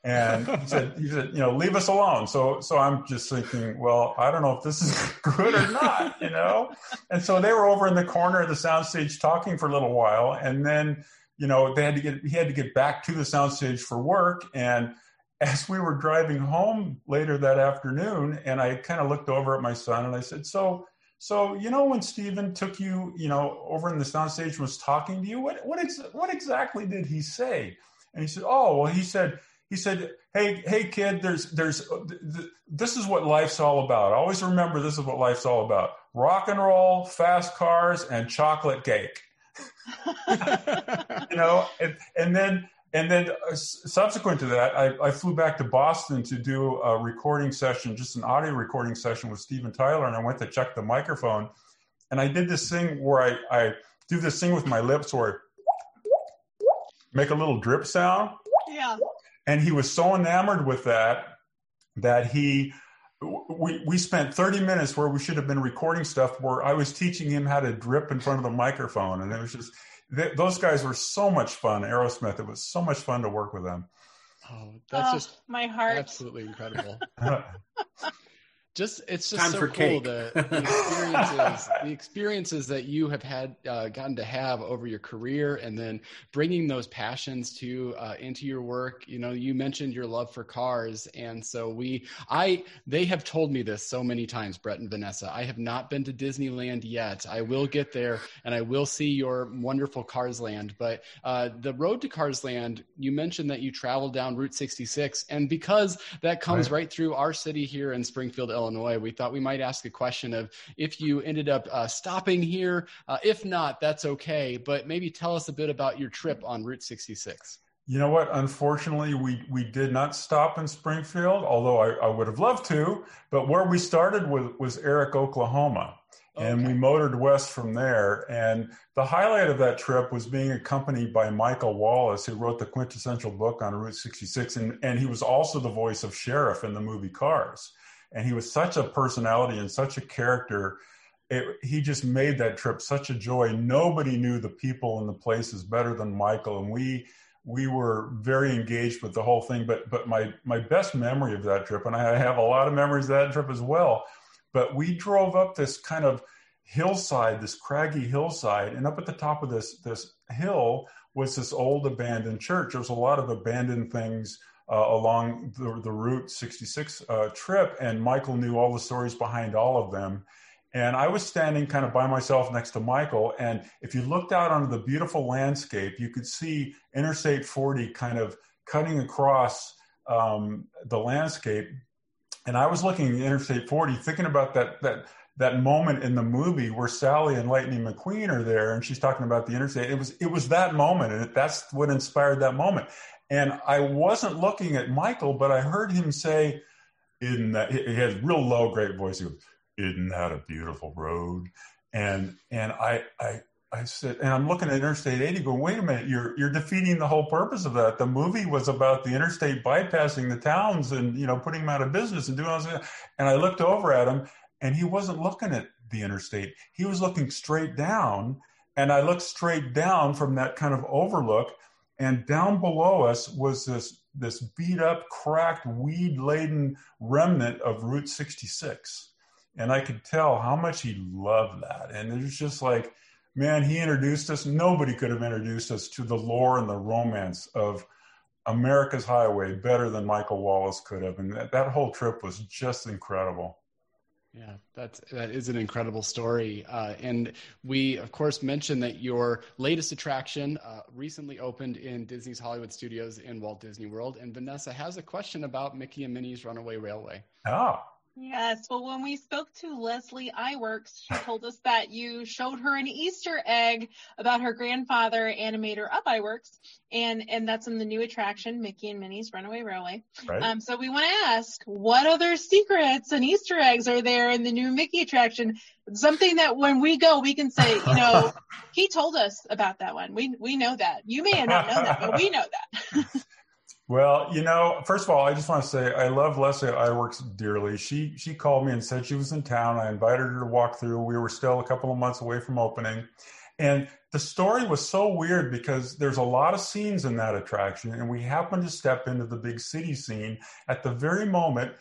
And he said, he said, you know, leave us alone. So, so I'm just thinking, well, I don't know if this is [laughs] good or not, you know? And so they were over in the corner of the soundstage talking for a little while. And then, you know, they had to get, he had to get back to the soundstage for work. And as we were driving home later that afternoon, and I kind of looked over at my son and I said, so, so you know when Steven took you, you know, over in the soundstage was talking to you, what what ex- what exactly did he say? And he said, "Oh, well, he said he said, "Hey, hey, kid, there's, there's, this is what life's all about. Always remember, this is what life's all about: rock and roll, fast cars, and chocolate cake." [laughs] you know, and, and then and then uh, subsequent to that, I, I, flew back to Boston to do a recording session, just an audio recording session with Steven Tyler, and I went to check the microphone, and I did this thing where I, I do this thing with my lips where I make a little drip sound. Yeah and he was so enamored with that that he we, we spent 30 minutes where we should have been recording stuff where I was teaching him how to drip in front of the microphone. And it was just, those guys were so much fun. Aerosmith, it was so much fun to work with them. Oh, that's oh, just my heart. Absolutely incredible. [laughs] just it's just Time so cool cake. the, [laughs] the experiences the experiences that you have had uh, gotten to have over your career and then bringing those passions to uh, into your work. You know you mentioned your love for cars. And so we i they have told me this so many times brett and vanessa. I have not been to disneyland yet. I will get there and i will see your wonderful cars land. But uh, the road to cars land you mentioned that you traveled down route 66 and because that comes right, right through our city here in springfield Illinois, we thought we might ask a question of if you ended up uh, stopping here. Uh, if not, that's okay. But maybe tell us a bit about your trip on Route 66. You know what? Unfortunately, we, we did not stop in Springfield, although I, I would have loved to. But where we started was, was Erick, Oklahoma. And okay. we motored west from there. And the highlight of that trip was being accompanied by Michael Wallis, who wrote the quintessential book on Route 66. And, and he was also the voice of Sheriff in the movie Cars and he was such a personality and such a character. It, he just made that trip such a joy. Nobody knew the people and the places better than Michael, and we we were very engaged with the whole thing. But but my my best memory of that trip, and I have a lot of memories of that trip as well. But we drove up this kind of hillside, this craggy hillside, and up at the top of this this hill was this old abandoned church. There was a lot of abandoned things uh, along the, the Route 66 uh, trip, and Michael knew all the stories behind all of them. And I was standing kind of by myself next to Michael. And if you looked out onto the beautiful landscape, you could see Interstate 40 kind of cutting across um, the landscape. And I was looking at Interstate 40, thinking about that that that moment in the movie where Sally and Lightning McQueen are there, and she's talking about the interstate. It was it was that moment, and that's what inspired that moment. And I wasn't looking at Michael, but I heard him say, "In that," he has real low, great voice. He goes, "Isn't that a beautiful road?" And and I I I said, and I'm looking at Interstate 80, going, "Wait a minute, you're you're defeating the whole purpose of that. The movie was about the interstate bypassing the towns and you know putting them out of business and doing all this." And I looked over at him, and he wasn't looking at the interstate. He was looking straight down, and I looked straight down from that kind of overlook and down below us was this this beat up, cracked, weed laden remnant of Route 66. And I could tell how much he loved that. And it was just like, man, he introduced us. Nobody could have introduced us to the lore and the romance of America's Highway better than Michael Wallis could have. And that, that whole trip was just incredible. Yeah, that's that is an incredible story, uh, and we of course mentioned that your latest attraction uh, recently opened in Disney's Hollywood Studios in Walt Disney World. And Vanessa has a question about Mickey and Minnie's Runaway Railway. Oh, Yes. Well, when we spoke to Leslie Iwerks, she told us that you showed her an Easter egg about her grandfather, animator Ub Iwerks, and and that's in the new attraction, Mickey and Minnie's Runaway Railway. Right. Um, so we want to ask, what other secrets and Easter eggs are there in the new Mickey attraction? Something that when we go, we can say, you know, [laughs] he told us about that one. We we know that. You may not know that, but we know that. [laughs] Well, you know, first of all, I just want to say I love Leslie Iwerks dearly. She she called me and said she was in town. I invited her to walk through. We were still a couple of months away from opening. And the story was so weird because there's a lot of scenes in that attraction, and we happened to step into the big city scene at the very moment.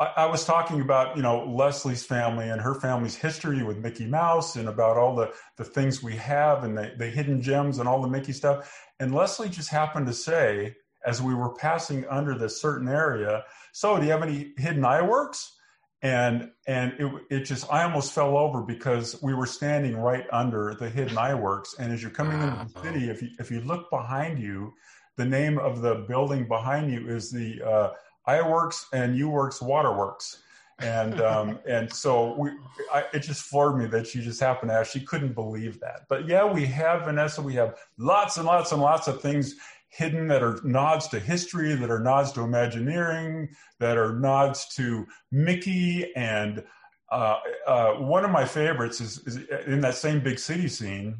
I, I was talking about, you know, Leslie's family and her family's history with Mickey Mouse and about all the, the things we have and the, the hidden gems and all the Mickey stuff. And Leslie just happened to say, as we were passing under this certain area. So, do you have any hidden Iwerks? And and it it just I almost fell over because we were standing right under the hidden Iwerks. And as you're coming into the city, if you if you look behind you, the name of the building behind you is the uh, Iwerks and UWorks Waterworks. and um, [laughs] and so we, I, it just floored me that she just happened to ask. She couldn't believe that. But yeah, we have Vanessa. We have lots and lots and lots of things hidden that are nods to history, that are nods to Imagineering, that are nods to Mickey. And uh, uh, one of my favorites is, is, in that same big city scene.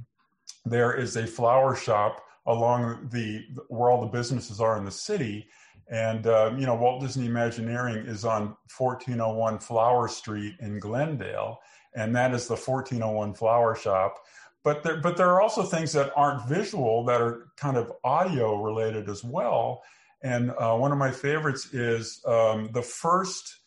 There is a flower shop along the where all the businesses are in the city, and uh, you know Walt Disney Imagineering is on 1401 Flower Street in Glendale, and that is the 1401 Flower Shop but there, but there are also things that aren't visual that are kind of audio related as well. And uh, one of my favorites is um, the first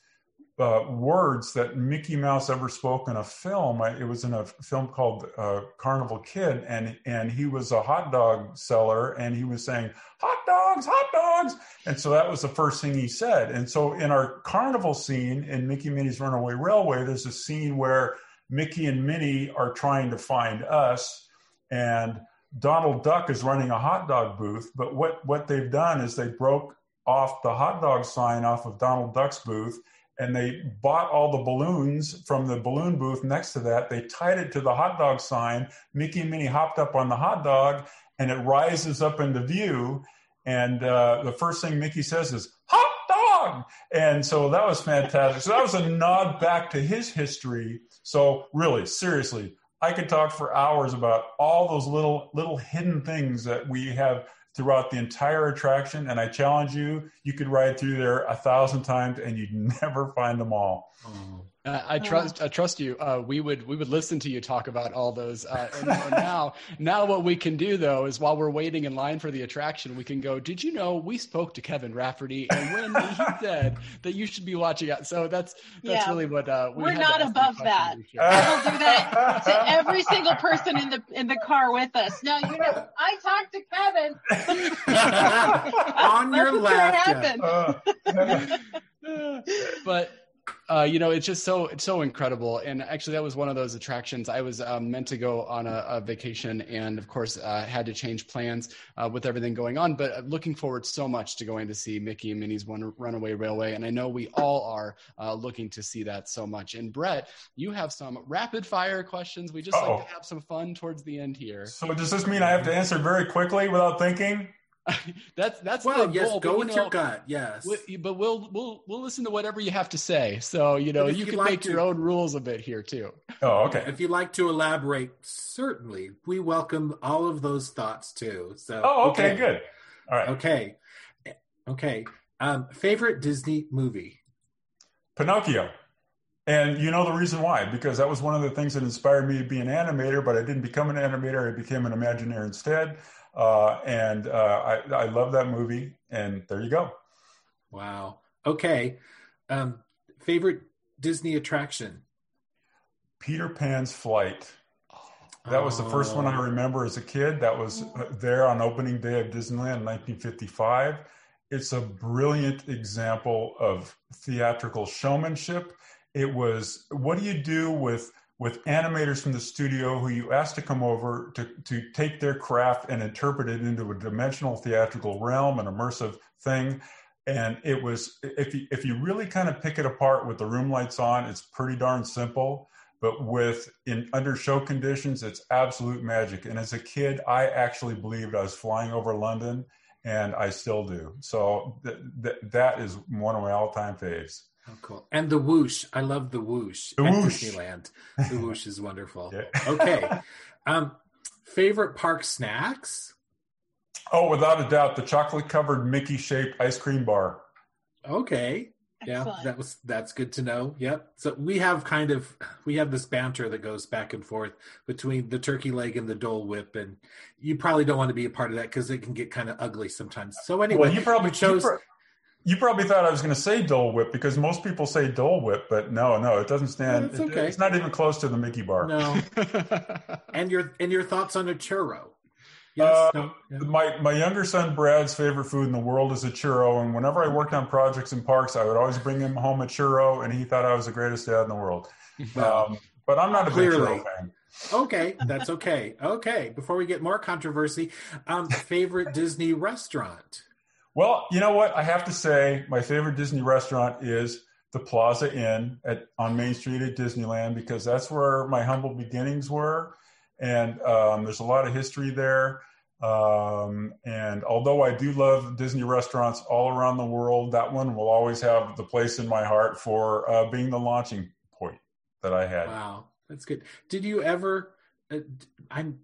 uh, words that Mickey Mouse ever spoke in a film. I, it was in a film called uh, Karnival Kid, and and he was a hot dog seller, and he was saying hot dogs, hot dogs, and so that was the first thing he said. And so in our carnival scene in Mickey Minnie's Runaway Railway, there's a scene where Mickey and Minnie are trying to find us, and Donald Duck is running a hot dog booth. But what what they've done is they broke off the hot dog sign off of Donald Duck's booth and they bought all the balloons from the balloon booth next to that. They tied it to the hot dog sign. Mickey and Minnie hopped up on the hot dog, and it rises up into view. And uh, the first thing Mickey says is "hot dog," and so that was fantastic. So that was a nod back to his history. So really, seriously, I could talk for hours about all those little little hidden things that we have throughout the entire attraction. And I challenge you, you could ride through there a thousand times and you'd [laughs] never find them all. Oh. Uh, I trust. I trust you. Uh, we would. We would listen to you talk about all those. Uh, [laughs] and, and now, now what we can do though is while we're waiting in line for the attraction, we can go. Did you know we spoke to Kevin Rafferty and when he [laughs] said that you should be watching out? So that's that's yeah. really what uh, we are not above that. I will do that to [laughs] every single person in the in the car with us. Now you know I talked to Kevin on your left. Yeah. but uh, you know, it's just so it's so incredible. And actually, that was one of those attractions. I was um, meant to go on a, a vacation, and of course, uh, had to change plans uh, with everything going on. But looking forward so much to going to see Mickey and Minnie's One Runaway Railway, and I know we all are uh, looking to see that so much. And Brett, you have some rapid fire questions. We just Uh-oh. like to have some fun towards the end here. So does this mean I have to answer very quickly without thinking? [laughs] that's that's well, the yes, goal, go but, with know, your gut. Yes, we, but we'll we'll we'll listen to whatever you have to say. So you know you can like make to, your own rules a bit here too. Oh, okay. If you'd like to elaborate, certainly we welcome all of those thoughts too. So oh, okay, okay. good. All right. Okay, okay. Um, favorite Disney movie? Pinocchio. And you know the reason why? Because that was one of the things that inspired me to be an animator, but I didn't become an animator. I became an Imagineer instead. Uh, and uh, I, I love that movie. And there you go. Wow. Okay. Um, favorite Disney attraction? Peter Pan's Flight. That was the first one I oh. remember as a kid. That was uh, there on opening day of Disneyland in 1955. It's a brilliant example of theatrical showmanship. It was what do you do with with animators from the studio who you asked to come over to, to take their craft and interpret it into a dimensional theatrical realm, an immersive thing. And it was, if you, if you really kind of pick it apart with the room lights on, it's pretty darn simple. But with in under show conditions, it's absolute magic. And as a kid, I actually believed I was flying over London, and I still do. So th- th- that is one of my all time faves. Oh, cool. And the whoosh. I love the whoosh the at whoosh. Disneyland. The whoosh is wonderful. Yeah. Okay. Um, favorite park snacks? Oh, without a doubt, the chocolate covered Mickey shaped ice cream bar. Okay. Yeah, that was that's good to know. Yep. So we have kind of we have this banter that goes back and forth between the turkey leg and the Dole Whip, and you probably don't want to be a part of that because it can get kind of ugly sometimes. So anyway, well, you probably chose. You, you probably thought I was going to say Dole Whip because most people say Dole Whip, but no, no, it doesn't stand. It's okay. It, it's not even close to the Mickey bar. No. [laughs] and your and your thoughts on a churro? Yes. Uh, no, yeah. My my younger son Brad's favorite food in the world is a churro, and whenever I worked on projects in parks, I would always bring him home a churro, and he thought I was the greatest dad in the world. [laughs] Um, but I'm not a Clearly. big churro fan. Okay, that's okay. Okay, before we get more controversy, um, favorite Disney restaurant. Well, you know what? I have to say, my favorite Disney restaurant is the Plaza Inn at on Main Street at Disneyland because that's where my humble beginnings were, and um, there's a lot of history there. Um, and although I do love Disney restaurants all around the world, that one will always have the place in my heart for uh, being the launching point that I had. Wow, that's good. Did you ever? Uh, I'm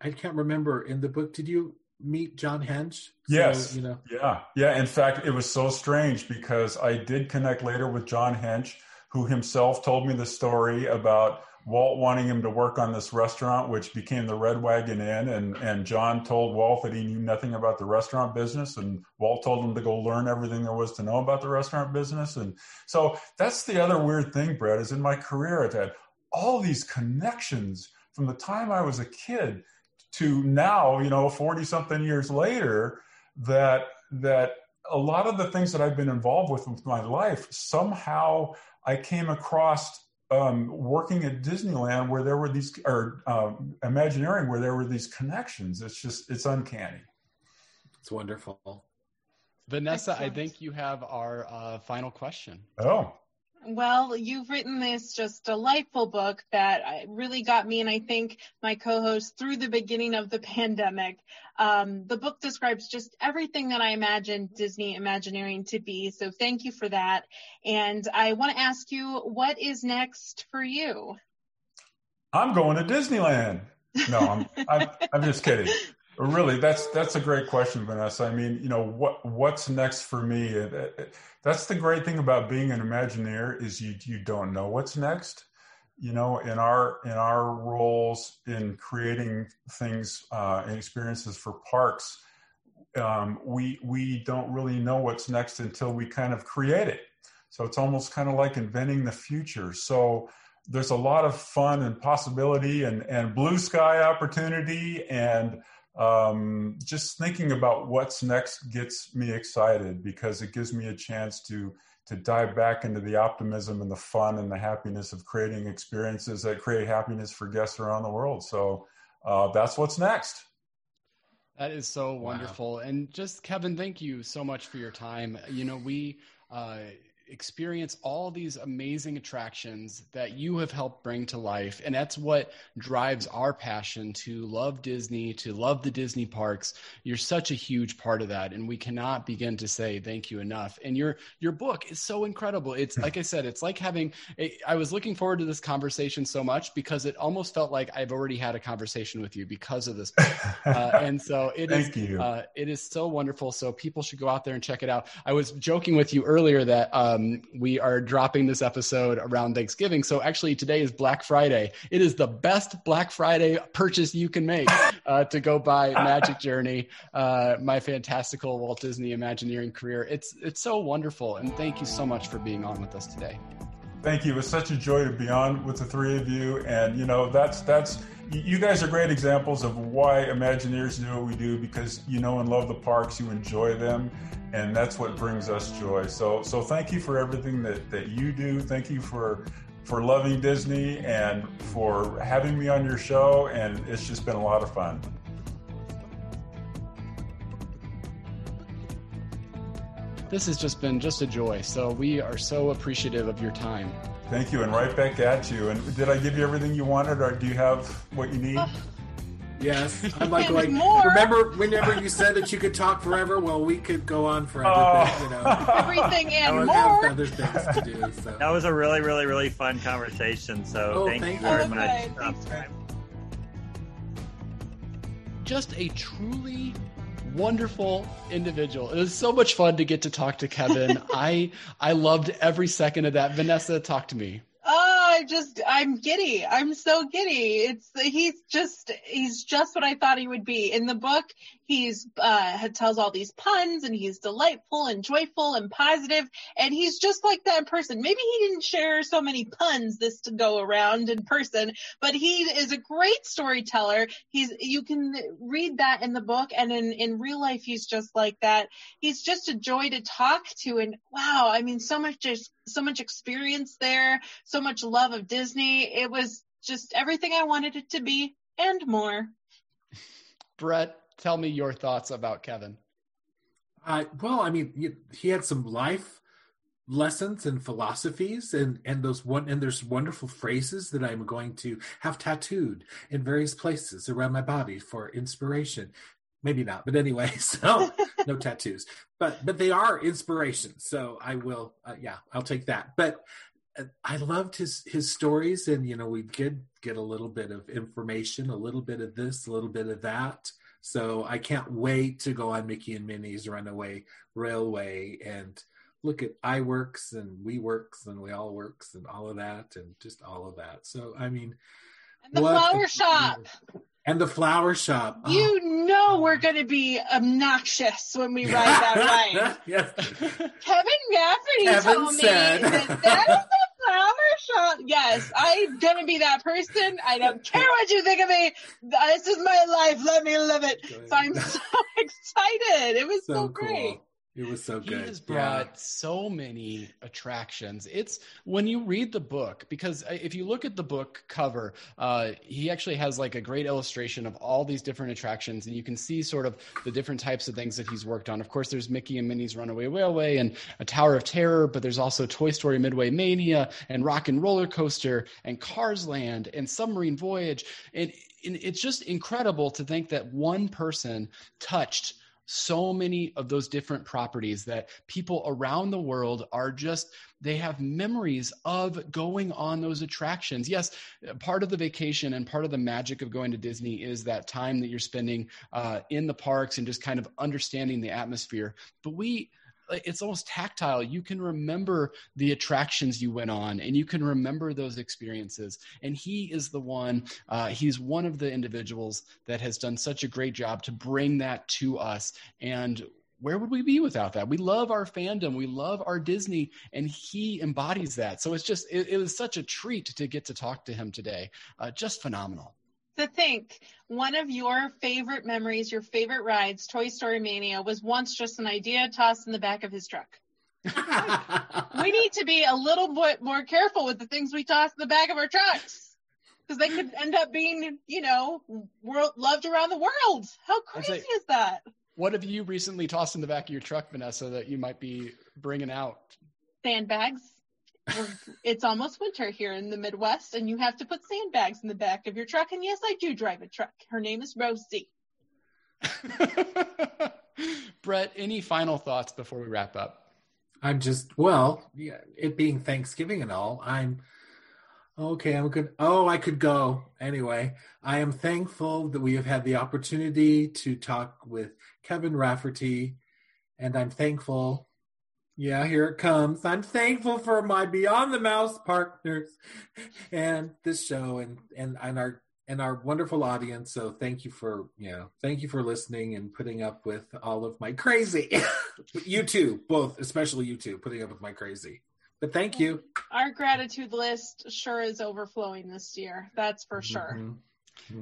I can't remember in the book. Did you meet John Hench? Yes. you know. Yeah. Yeah. In fact, it was so strange because I did connect later with John Hench, who himself told me the story about Walt wanting him to work on this restaurant, which became the Red Wagon Inn. And, and John told Walt that he knew nothing about the restaurant business. And Walt told him to go learn everything there was to know about the restaurant business. And so that's the other weird thing, Brett, is in my career, I've had all these connections from the time I was a kid to now, you know, 40 something years later, that, that a lot of the things that I've been involved with with my life, somehow I came across um, working at Disneyland where there were these, or um, Imagineering where there were these connections. It's just, it's uncanny. It's wonderful. Vanessa, Excellent. I think you have our uh, final question. Oh. Well, you've written this just delightful book that really got me and I think my co-host through the beginning of the [laughs] pandemic. Um, the book describes just everything that I imagined Disney Imagineering to be. So thank you for that. And I want to ask you, what is next for you? I'm going to Disneyland. No, I'm, I'm, I'm just kidding. [laughs] Really, that's that's a great question, Vanessa. I mean, you know, what what's next for me? That's the great thing about being an Imagineer is you you don't know what's next. You know, in our in our roles in creating things uh, and experiences for parks, um, we we don't really know what's next until we kind of create it. So it's almost kind of like inventing the future. So there's a lot of fun and possibility and and blue sky opportunity and um, just thinking about what's next gets me excited because it gives me a chance to to dive back into the optimism and the fun and the happiness of creating experiences that create happiness for guests around the world. So uh, that's what's next. That is so wonderful. Wow. And just Kevin, thank you so much for your time. You know, we uh, experience all these amazing attractions that you have helped bring to life. And that's what drives our passion to love Disney, to love the Disney parks. You're such a huge part of that. And we cannot begin to say thank you enough. And your, your book is so incredible. It's like I said, it's like having, a, I was looking forward to this conversation so much because it almost felt like I've already had a conversation with you because of this. [laughs] Uh, and so it is, uh, it is so wonderful. So people should go out there and check it out. I was joking with you earlier that, um, um, we are dropping this episode around Thanksgiving. So actually, today is Black Friday. It is the best Black Friday purchase you can make [laughs] uh, to go buy Magic Journey, uh, my fantastical Walt Disney Imagineering career. It's it's so wonderful, and thank you so much for being on with us today. Thank you. It was such a joy to be on with the three of you, and you know that's that's you guys are great examples of why Imagineers do what we do because you know and love the parks, you enjoy them, and that's what brings us joy. So, so thank you for everything that that you do. Thank you for for loving Disney and for having me on your show, and it's just been a lot of fun. This has just been just a joy. So we are so appreciative of your time. Thank you, and right back at you. And did I give you everything you wanted, or do you have what you need? [sighs] Yes, I'm [laughs] like, like remember whenever you said that you could talk forever? Well, we could go on forever. Oh. you know, [laughs] everything and more. other things to do. So. That was a really, really, really fun conversation. So oh, thank, thank, you very much. Just a truly wonderful individual. It was so much fun to get to talk to Kevin. [laughs] I I loved every second of that. Vanessa, talk to me. Oh, I just I'm giddy. I'm so giddy. It's he's just he's just what I thought he would be. In the book, he's uh tells all these puns and he's delightful and joyful and positive and he's just like that in person. Maybe he didn't share so many puns this to go around in person, but he is a great storyteller. He's you can read that in the book and in in real life he's just like that. He's just a joy to talk to and wow, I mean so much just so much experience there, so much love of Disney. It was just everything I wanted it to be and more. Brett, tell me your thoughts about Kevin. Uh, well, I mean, he had some life lessons and philosophies and and those one and there's wonderful phrases that I'm going to have tattooed in various places around my body for inspiration. Maybe not but anyway [laughs] so [laughs] no tattoos. But but they are inspiration so i will uh, yeah i'll take that. But uh, i loved his his stories and you know we did get a little bit of information a little bit of this a little bit of that so i can't wait to go on mickey and minnie's runaway railway and look at iWorks and WeWorks and We All Works and all of that and just all of that. So I mean, and the flower shop and the flower shop. You oh. know we're oh. going to be obnoxious when we [laughs] ride that ride. yes. Kevin Rafferty Kevin told said. me that that is [laughs] shop. Yes, I'm to be that person. I don't care what you think of me. This is my life. Let me live it. So I'm [laughs] so [laughs] excited. It was so, so great. Cool. It was so good. He has brought yeah. so many attractions. It's when you read the book, because uh, if you look at the book cover, uh, he actually has like a great illustration of all these different attractions, and you can see sort of the different types of things that he's worked on. Of course, there's Mickey and Minnie's Runaway Railway and a Tower of Terror, but there's also Toy Story Midway Mania and Rock 'n' Roller Coaster and Cars Land and Submarine Voyage. And, and it's just incredible to think that one person touched so many of those different properties that people around the world are just they have memories of going on those attractions. Yes part of the vacation and part of the magic of going to disney is that time that you're spending uh, in the parks and just kind of understanding the atmosphere. But we it's almost tactile. You can remember the attractions you went on, and you can remember those experiences. And he is the one. Uh, he's one of the individuals that has done such a great job to bring that to us. And where would we be without that? We love our fandom, we love our Disney, and he embodies that. So it's just it, it was such a treat to get to talk to him today. Uh, just phenomenal to think one of your favorite memories, your favorite rides, Toy Story Mania, was once just an idea tossed in the back of his truck. [laughs] we need to be a little bit more careful with the things we toss in the back of our trucks because they could end up being, you know, world, loved around the world. How crazy like, is that? What have you recently tossed in the back of your truck, Vanessa, that you might be bringing out? Sandbags it's almost winter here in the Midwest, and you have to put sandbags in the back of your truck. And yes, I do drive a truck. Her name is Rosie. [laughs] Brett, any final thoughts before we wrap up? I'm just well, yeah, it being Thanksgiving and all. I'm okay. I'm good. Oh, I could go anyway. I am thankful that we have had the opportunity to talk with Kevin Rafferty, and I'm thankful yeah, here it comes. I'm thankful for my Beyond the Mouse partners and this show and and and our and our wonderful audience. So thank you for you know thank you for listening and putting up with all of my crazy. [laughs] you too, both, especially you two, putting up with my crazy. But thank you. Our gratitude list sure is overflowing this year. That's for sure. Mm-hmm. Mm-hmm.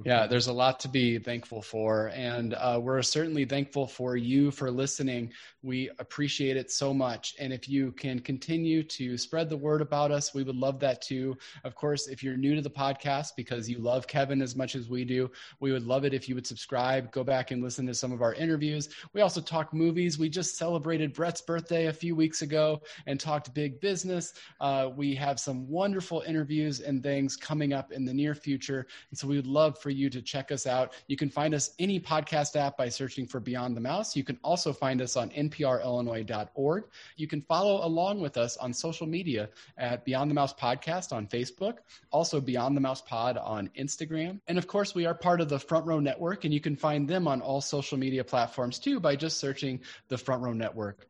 Yeah, there's a lot to be thankful for. And uh, we're certainly thankful for you for listening. We appreciate it so much. And if you can continue to spread the word about us, we would love that too. Of course, if you're new to the podcast because you love Kevin as much as we do, we would love it if you would subscribe, go back and listen to some of our interviews. We also talk movies. We just celebrated Brett's birthday a few weeks ago and talked big business. Uh, we have some wonderful interviews and things coming up in the near future. And so we would love love for you to check us out. You can find us any podcast app by searching for Beyond the Mouse. You can also find us on nprillinois.org. You can follow along with us on social media at Beyond the Mouse Podcast on Facebook, also Beyond the Mouse Pod on Instagram. And of course, we are part of the Front Row Network, and you can find them on all social media platforms too by just searching the Front Row Network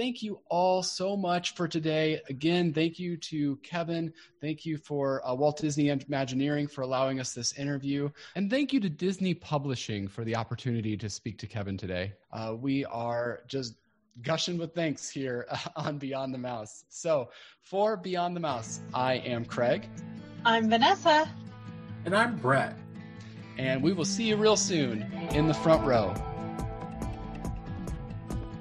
thank you all so much for today. Again, thank you to Kevin. Thank you for uh, Walt Disney Imagineering for allowing us this interview. And thank you to Disney Publishing for the opportunity to speak to Kevin today. Uh, we are just gushing with thanks here [laughs] on Beyond the Mouse. So, for Beyond the Mouse, I am Craig. I'm Vanessa. And I'm Brett. And we will see you real soon in the front row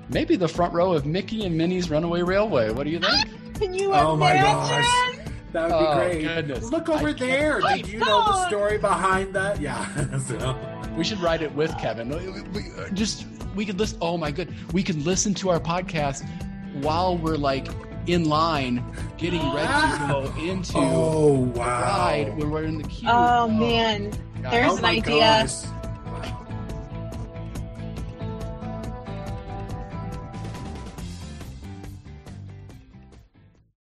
maybe the front row of Mickey and Minnie's Runaway Railway. What do you think? [laughs] Can you oh my gosh. That would oh, be great. Goodness. Look over I there. Did you know the story behind that? Yeah. [laughs] so. We should write it with Kevin. Uh, just we could listen. Oh my good. We could listen to our podcast while we're like in line getting ready to ah. go into oh, wow. the ride when we're in the queue. Oh, oh man. There's oh an idea. Gosh